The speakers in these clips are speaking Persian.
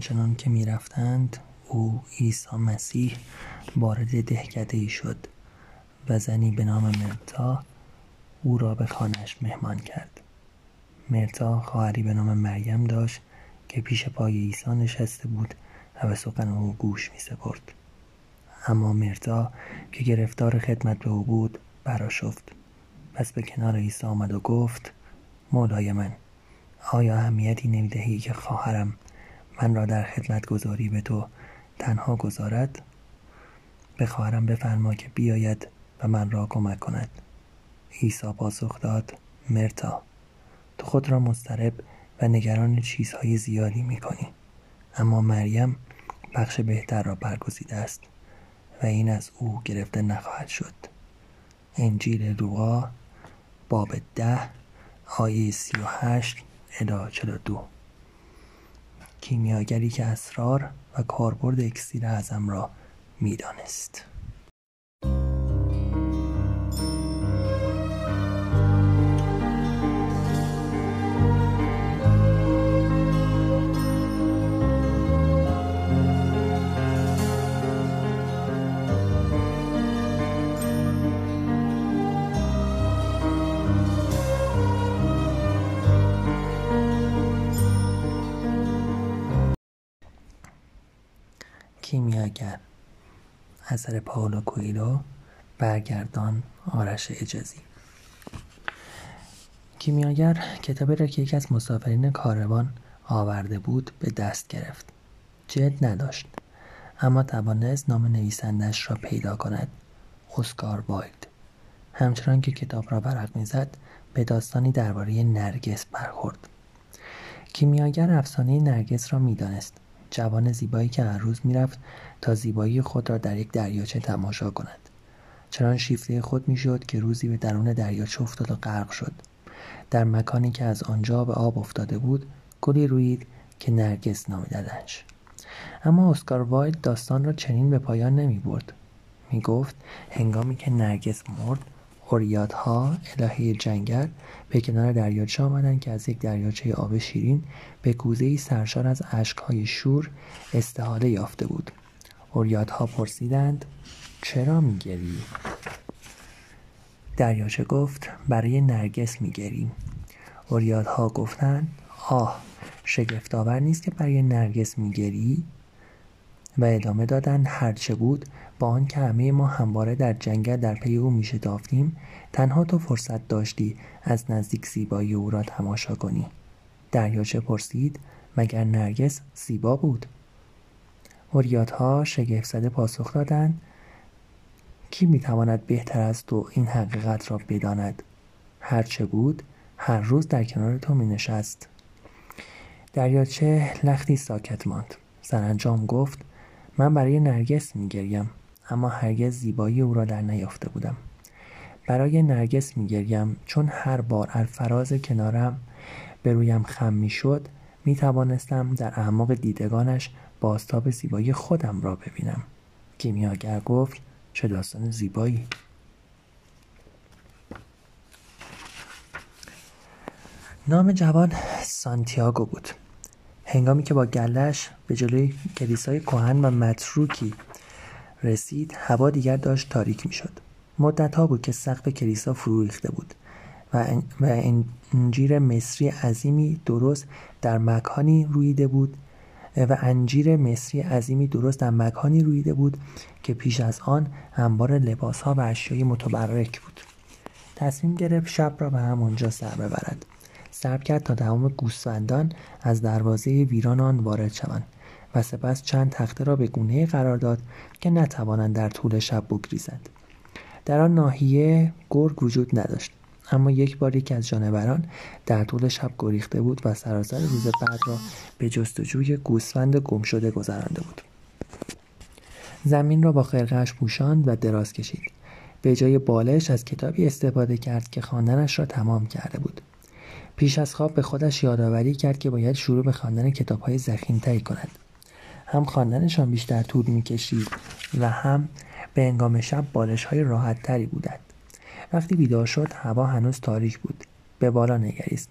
همچنان که می‌رفتند او عیسی مسیح وارد دهکده ای شد و زنی به نام مرتا او را به خانهاش مهمان کرد مرتا خواهری به نام مریم داشت که پیش پای عیسی نشسته بود و به سخن او گوش می سپرد. اما مرتا که گرفتار خدمت به او بود براشفت پس به کنار عیسی آمد و گفت مولای من آیا اهمیتی نمی‌دهی که خواهرم من را در خدمت گذاری به تو تنها گذارد. به خواهرم بفرما که بیاید و من را کمک کند. عیسی پاسخ داد مرتا تو خود را مضطرب و نگران چیزهای زیادی می کنی اما مریم بخش بهتر را برگزیده است و این از او گرفته نخواهد شد. انجیل لوقا باب ده آیه سی و هشت الی چلو دو. کیمیاگری که اسرار و کاربرد اکسیر اعظم را می‌دانست. کیمیاگر اثر پاولو کویلو برگردان آرش حجازی. کیمیاگر کتابی را که یکی از مسافرین کاروان آورده بود به دست گرفت. جلد نداشت اما توانست نام نویسندش را پیدا کند. اسکار وایلد. همچنان که کتاب را ورق می‌زد به داستانی درباره نرگس برخورد. کیمیاگر افسانه نرگس را می‌دانست. جوان زیبایی که هر روز می‌رفت تا زیبایی خود را در یک دریاچه تماشا کند. چنان شیفته خود می‌شد که روزی به درون دریاچه افتاد و غرق شد. در مکانی که از آنجا به آب افتاده بود گلی روید که نرگس نامیدندش اما اسکار وایلد داستان را چنین به پایان نمی برد می گفت هنگامی که نرگس مرد اوریادها الهه جنگل به کنار دریاچه آمدند که از یک دریاچه آب شیرین به ای سرشار از اشکهای شور استحاله یافته بود. اوریادها پرسیدند چرا میگری؟ دریاچه گفت برای نرگس میگریم اوریادها گفتند آه شگفتآور نیست که برای نرگس میگری؟ و ادامه دادند هرچه بود با آنکه همه ما همواره در جنگل در پی او میشتافتیم تنها تو فرصت داشتی از نزدیک زیبایی او را تماشا کنی. دریاچه پرسید؟ مگر نرگس زیبا بود؟ اوریادها شگفت زده پاسخ دادند کی می‌تواند بهتر از تو این حقیقت را بداند؟ هرچه بود هر روز در کنار تو می نشست دریاچه لختی ساکت ماند. سرانجام گفت من برای نرگس میگریم اما هرگز زیبایی او را در نیافته بودم. برای نرگس میگریم چون هر بار الفراز کنارم به رویم خم می‌شد می توانستم در اعماق دیدگانش باستاب زیبایی خودم را ببینم. کیمیاگر گفت چه داستان زیبایی. نام جوان سانتیاگو بود. هنگامی که با گلش به جلوی کلیسای کهن و متروکی رسید هوا دیگر داشت تاریک می‌شد. مدتها بود که سقف کلیسا فرو ریخته بود و انجیر مصری عظیمی درست در مکانی رویده بود و انجیر مصری عظیمی درست در مکانی رویده بود که پیش از آن انبار لباس ها و اشیای متبرک بود. تصمیم گرفت شب را به همانجا سر ببرد. صبر کرد تا تمام گوسفندان از دروازه ویران آن وارد شوند و سپس چند تخته را به گونه قرار داد که نتوانند در طول شب بگریزند. در آن ناحیه گرگ وجود نداشت اما یک بار یکی از جانوران در طول شب گریخته بود و سراسر روز بعد را به جستجوی گوسفند گم شده گذرانده بود. زمین را با خرقهاش پوشاند و دراز کشید. به جای بالش از کتابی استفاده کرد که خواندنش را تمام کرده بود. پیش از خواب به خودش یادآوری کرد که باید شروع به خواندن کتابهای ضخیمتری کند. هم خواندنشان بیشتر طول می‌کشید و هم به انگام شب بالش های راحت تری بودند. وقتی بیدار شد هوا هنوز تاریک بود به بالا نگریست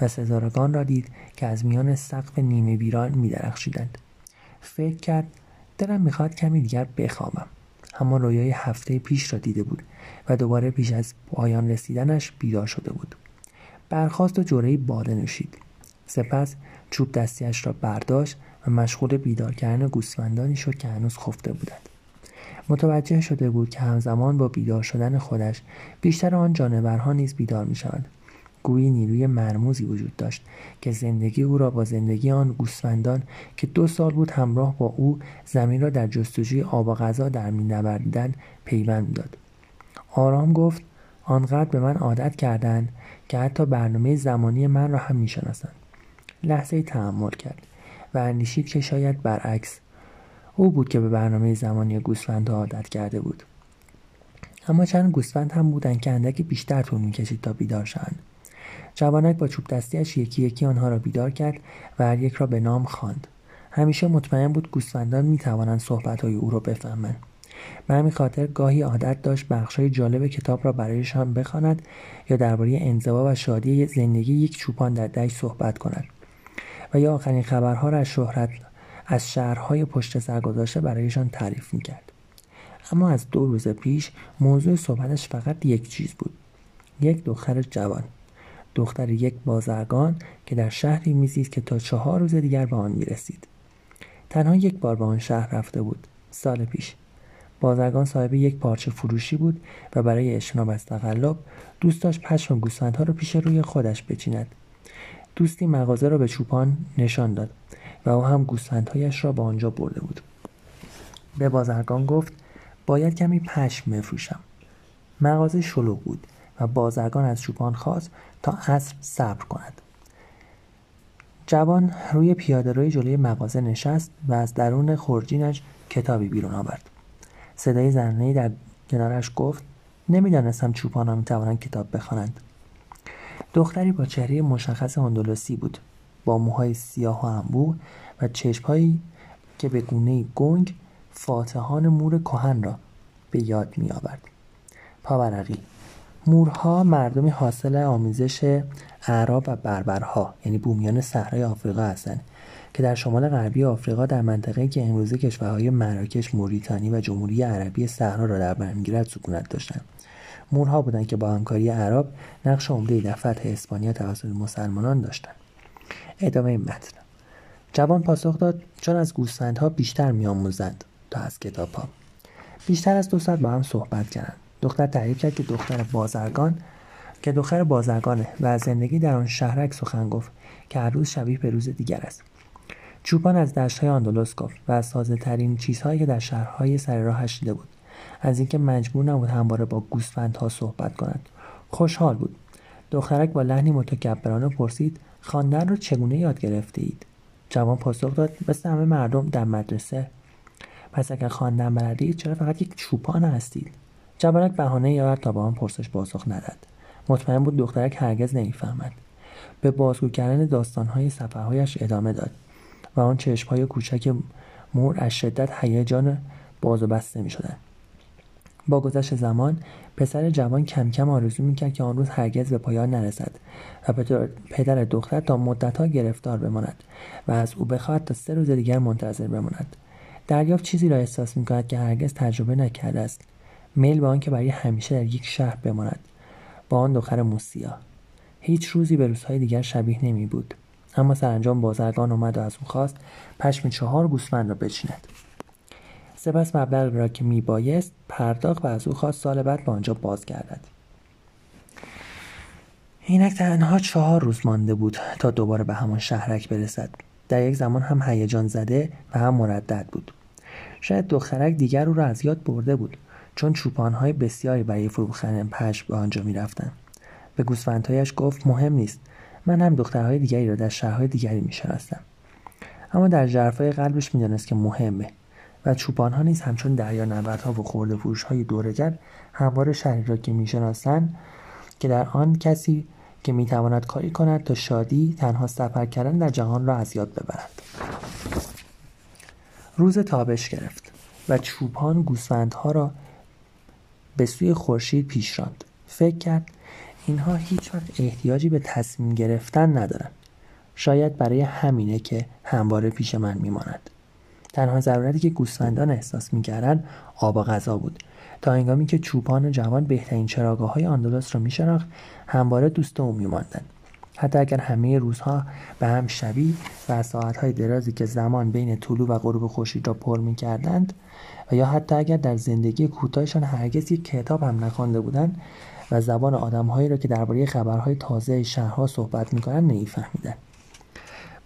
و سزارگان را دید که از میان سقف نیمه ویران میدرخشیدند. فکر کرد دلم می‌خواد کمی دیگر بخوابم. اما رویای هفته پیش را دیده بود و دوباره پیش از پایان رسیدنش بیدار شده بود. برخواست و جورهای باده نوشید. سپس چوب دستیش را برداشت و مشغول بیدار کردن گوسفندانی شد که هنوز خفته بودند. متوجه شده بود که همزمان با بیدار شدن خودش بیشتر آن جانورها نیز بیدار می شود. گویی نیروی مرموزی وجود داشت که زندگی او را با زندگی آن گوسفندان که دو سال بود همراه با او زمین را در جستجوی آب و غذا در مینوردیدند پیوند داد. آرام گفت آنقدر به من عادت کردند که حتی برنامه زمانی من را هم می‌شناسند. لحظه تحمل کرد و اندیشید که شاید برعکس او بود که به برنامه زمانی گوسفند عادت کرده بود. اما چند گوسفند هم بودند که اندکی بیشتر طول می‌کشید تا بیدار شوند. جوانک با چوب دستیش یکی یکی آنها را بیدار کرد و هر یک را به نام خواند. همیشه مطمئن بود گوسفندان می‌توانند صحبتهای او را بفهمند. به همین خاطر گاهی عادت داشت بخشهای جالب کتاب را برایشان بخواند یا درباره انزوا و شادی زندگی یک چوپان در دشت صحبت کند و یا آخرین خبرها را از شهرت از شهرهای پشت سر گذاشته برایشان تعریف می‌کرد. اما از دو روز پیش موضوع صحبتش فقط یک چیز بود. یک دختر جوان. دختر یک بازرگان که در شهری میزید که تا چهار روز دیگر به آن می‌رسید. تنها یک بار به آن شهر رفته بود. سال پیش. بازرگان صاحب یک پارچه فروشی بود و برای اشناب از تقلب دوست داشت پشم گوسفندها را پیش روی خودش بچیند. دوستی مغازه را به چوپان نشان داد و او هم گوسفندهایش را به آنجا برده بود. به بازرگان گفت باید کمی پشم بفروشم. مغازه شلوغ بود و بازرگان از چوپان خواست تا عصر صبر کند. جوان روی پیاده روی جلوی مغازه نشست و از درون خورجینش کتابی بیرون آورد. صدای زنانهای در کنارش گفت نمی‌دانستم چوپان می توانند کتاب بخوانند دختری با چهره مشخص اندلسی بود با موهای سیاه و انبوه و چشمهایی که به گونه گنگ فاتحان مور کهن را به یاد می آورد. پاورقی مورها مردمی حاصل آمیزش اعراب و بربرها یعنی بومیان صحرای آفریقا هستند که در شمال غربی آفریقا در منطقه که امروزه کشورهای مراکش موریتانی و جمهوری عربی صحرا را در بر می‌گیرد سکونت داشتند. مورها بودند که با همکاری عرب نقش عمدهای در فتح اسپانیا توسط مسلمانان داشتند. ادامه متن. جوان پاسخ داد چون از گوسفندها بیشتر میآموزند تا از کتابها. بیشتر از دو ساعت با هم صحبت کردند. دختر تعریف کرد که دختر بازرگان که دختر بازرگانه و از زندگی در آن شهرک سخن گفت که هر روز شبیه به روز دیگر است. چوپان از دشتهای آندلس گفت و از تازه ترین چیزهایی که در شهرهای سر راهش دیده بود. از اینکه مجبور نبود همواره با گوسفندها صحبت کند. خوشحال بود. دخترک با لحنی متکبرانه پرسید خواندن را چگونه یاد گرفته اید جوان پاسخ داد مثل همه مردم در مدرسه. پس اگر خواندن بلدید چرا فقط یک چوپان هستید؟ جوانک بهانه یاورد تا با آن پرسش پاسخ نداد مطمئن بود دخترک هرگز نمی‌فهمد. به بازگو کردن داستانهای سفرهایش ادامه داد. و آن چشمهای کوچک مور از شدت هیجان باز و بسته می شدن. با گذشت زمان پسر جوان کم کم آرزو می‌کرد که آن روز هرگز به پایان نرسد و پدر دختر تا مدتها گرفتار بماند و از او بخواهد تا سه روز دیگر منتظر بماند. دریافت چیزی را احساس می‌کند که هرگز تجربه نکرده است. میل به آنکه برای همیشه در یک شهر بماند. با آن دختر موسیا. هیچ روزی به روزهای دیگر شبیه نمی بود اما سرانجام بازرگان اومد و از او خواست پشم چهار گوسفند را بچیند. سپس مبلغ را که میبایست پرداخت و از او خواست سال بعد به آنجا بازگردد. اینک تنها چهار روز مانده بود تا دوباره به همان شهرک برسد. در یک زمان هم هیجان زده و هم مردد بود. شاید دخترک دیگر او را از یاد برده بود چون چوپانهای بسیاری برای فروختن پشم به آنجا می‌رفتند. به گوسفندهایش گفت مهم نیست. من هم دخترهای دیگری را در شهرهای دیگری می‌شناسم. اما در جرفای قلبش می‌دانست که مهمه و چوپانها نیز همچون دریا نبردها و خورده فروش های دورگر همواره شهری را که می‌شناسند که در آن کسی که می‌تواند کاری کند تا شادی تنها سفر کردن در جهان را از یاد ببرد. روز تابش گرفت و چوپان گوسفندها را به سوی خورشید پیش راند. فکر کرد اینها هیچ وقت احتیاجی به تصمیم گرفتن ندارند شاید برای همینه که همواره پیش من میماند. تنها ضرورتی که گوسفندان احساس می‌کردند آب و غذا بود. تا هنگامی که چوپان جوان بهترین چراگاه های آندلس را میشناخت همواره دوست او میماندند. حتی اگر همه روزها به هم شبیه و ساعتهای درازی که زمان بین طلوع و غروب خورشید را پر می‌کردند و یا حتی اگر در زندگی کوتاهشان هرگز یک کتاب هم نخوانده بودند و زبان آدمهایی را که درباره خبرهای تازه شهرها صحبت می‌کنند نمیفهمیدند.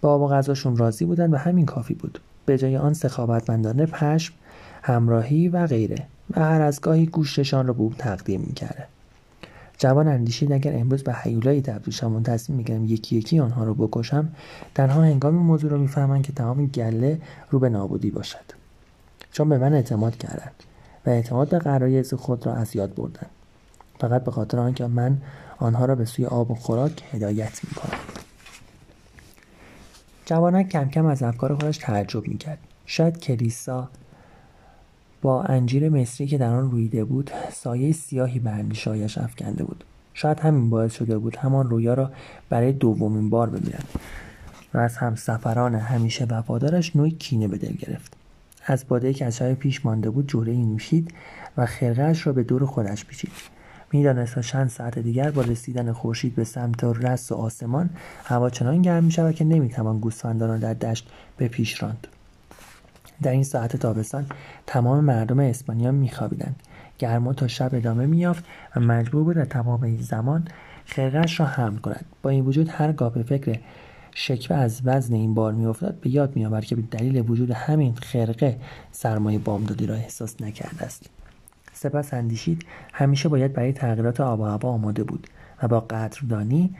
با آب و غذاشون راضی بودند و همین کافی بود. به جای آن سخاوتمندانه پشم همراهی و غیره. و هر از گاهی گوشتشان را به او تقدیم می‌کرده جوان اندیشید اگر امروز به حیولایی تبدیل شم و تصمیم می‌گیرم یکی یکی آنها را بکشم تنها هنگام موضوع را می‌فهمند که تمام گله رو به نابودی باشد. چون به من اعتماد کردند و اعتماد به قرایز خود را از یاد بردند. فقط به خاطر آنکه من آنها را به سوی آب و خوراک هدایت می‌کنم. جوانک کم کم از افکار خودش تعجب می‌کرد. شاید کلیسا با انجیر مصری که در آن رویده بود سایه سیاهی بر اندیشههایش افکنده بود. شاید همین باعث شده بود همان رویا را برای دومین بار ببیند و از همسفران همیشه وفادارش نوعی کینه به دل گرفت. از باده که از پیش مانده بود جوره نوشید و خرقهاش را به دور خودش پیچید. می‌دانست تا چند ساعت دیگر با رسیدن خورشید به سمت رس و آسمان هوا چنان گرم می شود که نمی‌توان گوسفندان را در دشت به پیش راند در این ساعت تابستان تمام مردم اسپانیا میخوابیدند. گرما تا شب ادامه مییافت و مجبور بود در تمام این زمان خرقش را حمل کند. با این وجود هر به فکر شکوه از وزن این بار میافتاد به یاد میآورد که به دلیل وجود همین خرقه سرمایه بامدادی را احساس نکرده است. سپس اندیشید همیشه باید برای تغییرات آب و هوا آماده بود و با قدردانی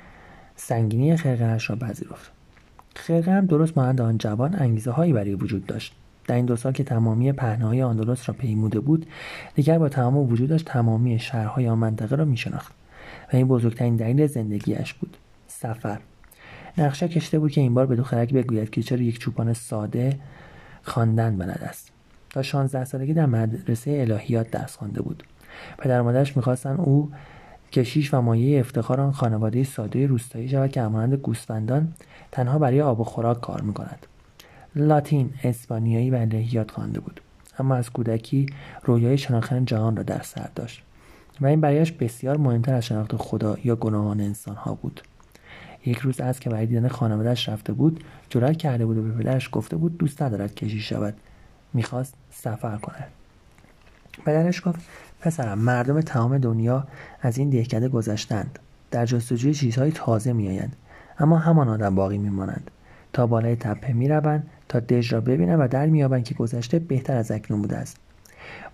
سنگینی خرقهاش را پذیرفت. خرقه هم درست مانند آن جوان انگیزه هایی برای وجود داشت. در این دو سال که تمامی پهنه‌های آندلس را پیموده بود دیگر با تمام وجودش تمامی شهرهای آن منطقه را میشناخت و این بزرگترین دلیل زندگیش بود. سفر نقشه کشته بود که این بار به دخترک بگوید که چرا یک چوپان ساده خواندن بلد است. تا 16 سالگی در مدرسه الهیات درس خوانده بود. پدر مادرش می‌خواستند او کشیش و مایه افتخار آن خانواده ساده روستایی شود که همانند گوسفندان تنها برای آب و خوراک کار می‌کند. لاتین اسپانیایی و الهیات خوانده بود. اما از کودکی رویای شناختن جهان را در سر داشت. و این برایش بسیار مهمتر از شناخت خدا یا گناهان انسانها بود. یک روز از که برای دیدن خانوادهش رفته بود جرأت کرده بود و به پدرش گفته بود دوست ندارد کشیش شود. می‌خواست سفر کند پدرش گفت پسرم مردم تمام دنیا از این دهکده گذشتند. در جستجوی چیزهای تازه میآیند. اما همان آدم باقی میمانند. تا بالای تپه می‌روند تا دژ را ببینند و در مییابند که گذشته بهتر از اکنون بوده است.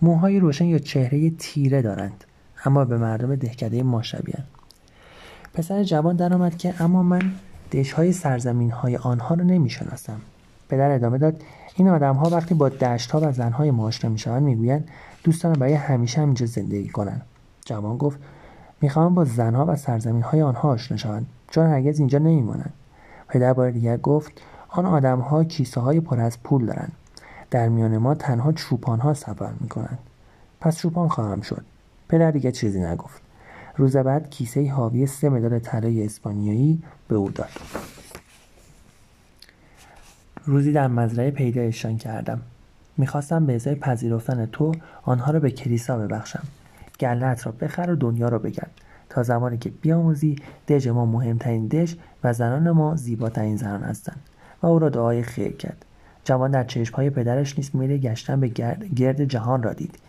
موهای روشن یا چهره تیره دارند اما به مردم دهکده ما شبیهند پسر جوان درآمد که اما من دژهای سرزمین های آنها را نمی‌شناسم. پدر ادامه داد. این آدم ها وقتی با دشت ها و زن های معاشره می می‌گویند دوستان برای همیشه همینجا زندگی کنند جوان گفت می‌خواهم با زنها و سرزمین های آنها آشنا شوند چون هرگز اینجا نمیمانند. پدر بار دیگر گفت آن آدم ها کیسه های پر از پول دارند در میان ما تنها چوپان ها سفر می کنند پس چوپان خواهم شد. پدر دیگه چیزی نگفت. روز بعد کیسه حاوی سه مدال طلای اسپانیایی به او داد. روزی در مزرعه پیدایشان کردم. می‌خواستم به ازای پذیرفتن تو آنها را به کلیسا ببخشم. گلت را بخر و دنیا را بگرد. تا زمانی که بیاموزی دژ ما مهمترین دژ و زنان ما زیباترین زنان هستند و او را دعای خیر کرد. جوان در چشمهای پدرش نیز میل گشتن به گرد جهان را دید.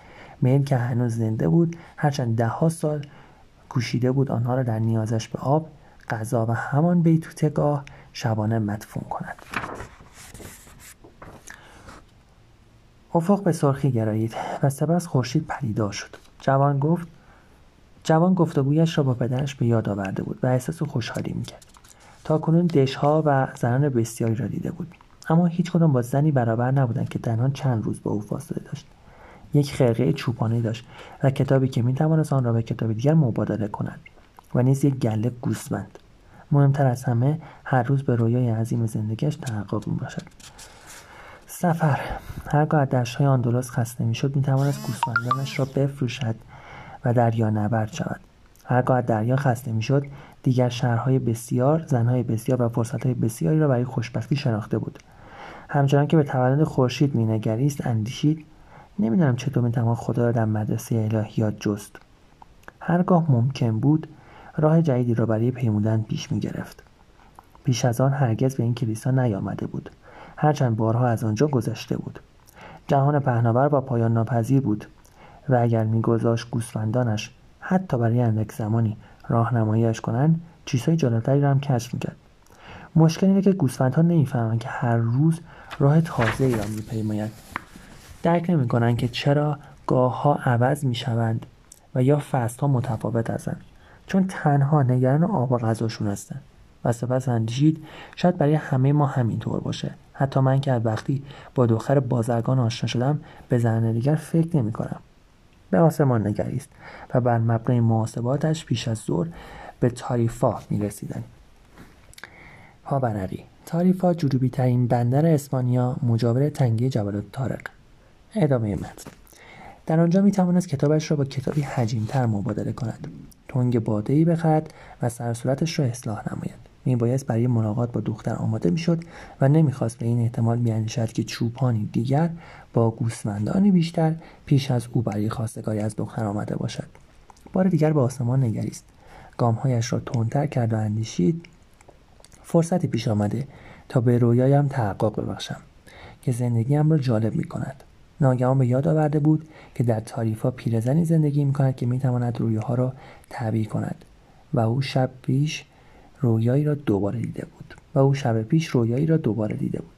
میل که هنوز زنده بود هرچند دهها سال کوشیده بود آنها را در نیازش به آب غذا و همان بیتوتگاه شبانه مدفون کند. افق به سرخی گرایید و سپس خورشید پدیدار شد. جوان گفت جوان گفتگویش را با پدرش به یاد آورده بود و احساس خوشحالی می‌کرد. تا کنون دشها و زنان بسیاری را دیده بود. اما هیچ کدام با زنی برابر نبودند که تنها چند روز با او فاصله داشت. یک خرقه چوپانی داشت و کتابی که می‌توانست آن را به کتاب دیگر مبادله کند و نیز یک گله گوسفند. مهمتر از همه هر روز به رویای عظیم زندگیش تحقق می‌باشد. سفر. هرگاه از دشتهای آندلس خسته می‌شد می‌توانست گوسفندانش را بفروشد و دریا نبرد شود. هرگاه از دریا خسته می‌شد دیگر شهرهای بسیار زنهای بسیار و فرصتهای بسیاری را برای خوشبختی شناخته بود. همچنان که به تولد خورشید مینگریست اندیشید نمی‌دانم چطور می‌توان خدا را در مدرسه الهیات جست. هرگاه ممکن بود راه جدیدی را برای پیمودن پیش می‌گرفت. پیش از آن هرگز به این کلیسا نیامده بود. هرچند بارها از آنجا گذشته بود. جهان پهناور با پایان ناپذیر بود و اگر میگذاشت گوسفندانش حتی برای اندک زمانی راهنماییش کنند چیزهای جالبتری را هم کشف می‌کرد. مشکل اینه که گوسفندها نمی‌فهمند که هر روز راه تازه ای را میپیماید. درک نمی‌کنند که چرا گاه ها عوض می‌شوند و یا فصل ها متفاوت هستند. چون تنها نگران آب و غذاشون هستند. و سپس اندیشید شاید برای همه ما همینطور باشه. حتی من که از وقتی با دختر بازرگان آشنا شدم به زن دیگر فکر نمی کنم. به آسمان نگریست و بر مبنای محاسباتش پیش از ظهر به تاریفا می رسیدن. پابرقی تاریفا جنوبی ترین بندر اسپانیا مجاور تنگه جبل تارق ادامه متن در آنجا می توانست کتابش را با کتابی حجیمتر مبادله کند. تنگ باده بخرد و سرصورتش را اصلاح نماید. میبایست برای ملاقات با دختر آماده می‌شد و نمی‌خواست به این احتمال بیاندیشد که چوپانی دیگر با گوسفندانی بیشتر پیش از او برای خواستگاری از دختر آمده باشد. بار دیگر به آسمان نگریست. گامهایش را تندتر کرد و اندیشید فرصتی پیش آمده تا به رویایم تحقق ببخشم که زندگیم را جالب می کند ناگهان به یاد آورده بود که در تاریفا پیرزنی زندگی می کند که می تواند رویاها را تعبیر کند و او شب پیش رویایی را دوباره دیده بود و او شب پیش رویایی را دوباره دیده بود.